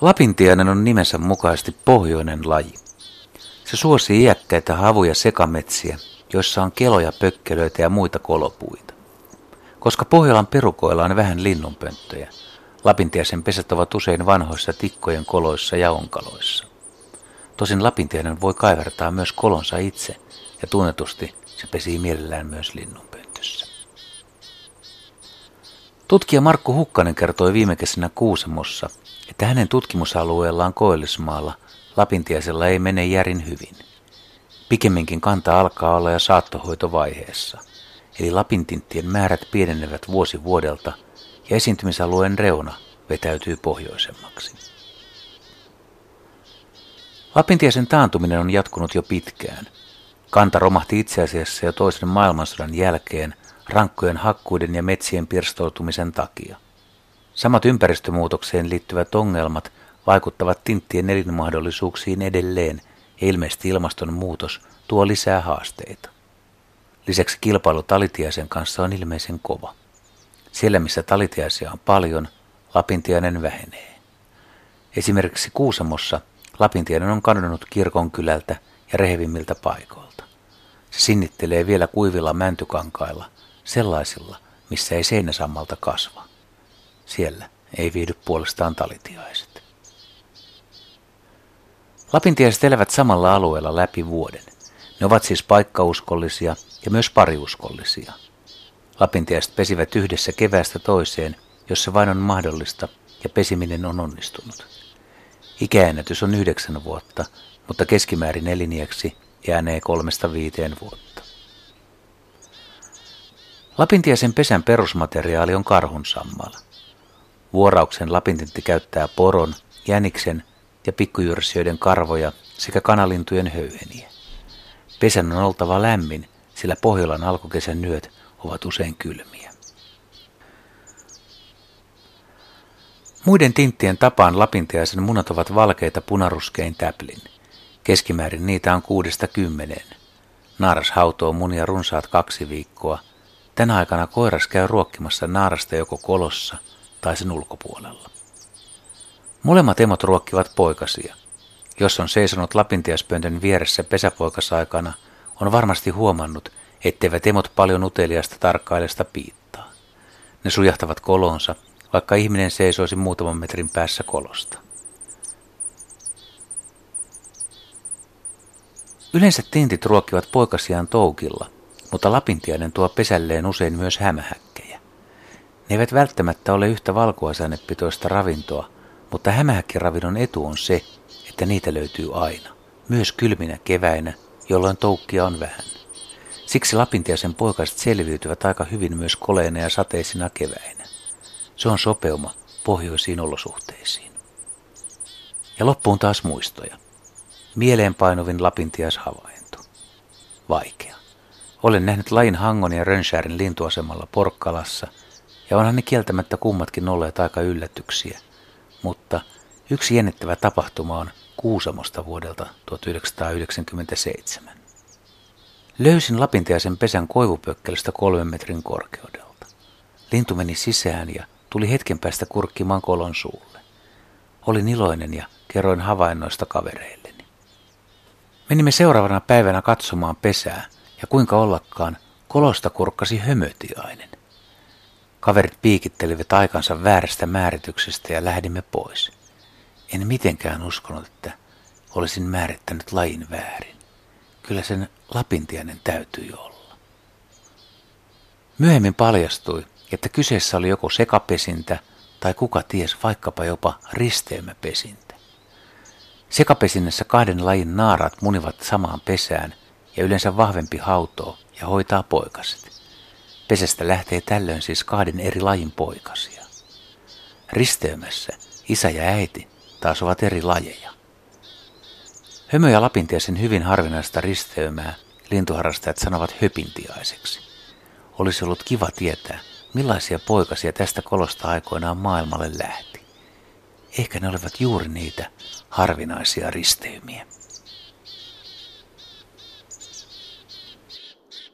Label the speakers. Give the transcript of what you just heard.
Speaker 1: Lapintiainen on nimensä mukaisesti pohjoinen laji. Se suosii iäkkäitä havuja sekametsiä, joissa on keloja, pökkelöitä ja muita kolopuita. Koska Pohjolan perukoilla on vähän linnunpönttöjä, Lapintiaisen pesät ovat usein vanhoissa tikkojen koloissa ja onkaloissa. Tosin Lapintiainen voi kaivertaa myös kolonsa itse, ja tunnetusti se pesii mielellään myös linnunpöntössä. Tutkija Markku Hukkanen kertoi viime kesänä Kuusamossa, että hänen tutkimusalueellaan Koillismaalla Lapintiaisella ei mene järin hyvin. Pikemminkin kanta alkaa olla jo saattohoitovaiheessa, eli lapintinttien määrät pienenevät vuosi vuodelta ja esiintymisalueen reuna vetäytyy pohjoisemmaksi. Lapintiaisen taantuminen on jatkunut jo pitkään. Kanta romahti itse asiassa jo toisen maailmansodan jälkeen rankkojen hakkuiden ja metsien pirstoutumisen takia. Samat ympäristömuutokseen liittyvät ongelmat vaikuttavat tinttien elinmahdollisuuksiin edelleen ja ilmeisesti ilmastonmuutos tuo lisää haasteita. Lisäksi kilpailu talitiaisen kanssa on ilmeisen kova. Siellä missä talitiaisia on paljon, lapintiainen vähenee. Esimerkiksi Kuusamossa lapintiainen on kadonnut kirkon kylältä rehevimmiltä paikoilta. Se sinnittelee vielä kuivilla mäntykankailla, sellaisilla, missä ei seinäsammalta kasva. Siellä ei viihdy puolestaan talitiaiset. Lapintiaiset elävät samalla alueella läpi vuoden. Ne ovat siis paikkauskollisia ja myös pariuskollisia. Lapintiaiset pesivät yhdessä keväästä toiseen, jos se vain on mahdollista ja pesiminen on onnistunut. Ikäennätys on yhdeksän vuotta, mutta keskimäärin eliniäksi jäänee kolmesta viiteen vuotta. Lapintiaisen pesän perusmateriaali on karhunsammala. Vuorauksen lapintintti käyttää poron, jäniksen ja pikkujyrsijöiden karvoja sekä kanalintujen höyheniä. Pesän on oltava lämmin, sillä Pohjolan alkukesän nyöt ovat usein kylmiä. Muiden tinttien tapaan lapintiaisen munat ovat valkeita punaruskein täplin. Keskimäärin niitä on kuudesta kymmeneen. Naaras hautoo munia runsaat kaksi viikkoa. Tänä aikana koiras käy ruokkimassa naarasta joko kolossa tai sen ulkopuolella. Molemmat emot ruokkivat poikasia. Jos on seisonut lapintiaspöntön vieressä pesäpoikasaikana, on varmasti huomannut, etteivät emot paljon uteliasta tarkkailesta piittaa. Ne sujahtavat kolonsa, vaikka ihminen seisoisi muutaman metrin päässä kolosta. Yleensä tintit ruokkivat poikasiaan toukilla, mutta lapintiainen tuo pesälleen usein myös hämähäkkejä. Ne eivät välttämättä ole yhtä valkuaisainepitoista ravintoa, mutta hämähäkkiravinnon etu on se, että niitä löytyy aina, myös kylminä keväinä, jolloin toukkia on vähän. Siksi lapintiaisen poikaset selviytyvät aika hyvin myös koleina ja sateisina keväinä. Se on sopeuma pohjoisiin olosuhteisiin. Ja loppuun taas muistoja. Mieleenpainuvin lapintiashavainto. Vaikea. Olen nähnyt lain Hangon ja Rönsärin lintuasemalla Porkkalassa, ja onhan ne kieltämättä kummatkin olleet aika yllätyksiä. Mutta yksi jännittävä tapahtuma on Kuusamosta vuodelta 1997. Löysin lapintiaisen pesän koivupökkelystä kolmen metrin korkeudelta. Lintu meni sisään ja tuli hetken päästä kurkkimaan kolon suulle. Olin iloinen ja kerroin havainnoista kavereilleni. Menimme seuraavana päivänä katsomaan pesää ja kuinka ollakaan kolosta kurkkasi hömötiainen. Kaverit piikittelivät aikansa väärästä määrityksestä ja lähdimme pois. En mitenkään uskonut, että olisin määrittänyt lajin väärin. Kyllä sen lapintiainen täytyi olla. Myöhemmin paljastui, että kyseessä oli joko sekapesintä tai kuka ties vaikkapa jopa risteymäpesintä. Sekapesinnässä kahden lajin naarat munivat samaan pesään ja yleensä vahvempi hautoo ja hoitaa poikaset. Pesästä lähtee tällöin siis kahden eri lajin poikasia. Risteymässä isä ja äiti taas ovat eri lajeja. Hömö ja lapintiaisen hyvin harvinaista risteymää lintuharrastajat sanovat höpintiaiseksi. Olisi ollut kiva tietää, millaisia poikasia tästä kolosta aikoinaan maailmalle lähti. Ehkä ne olivat juuri niitä harvinaisia risteymiä.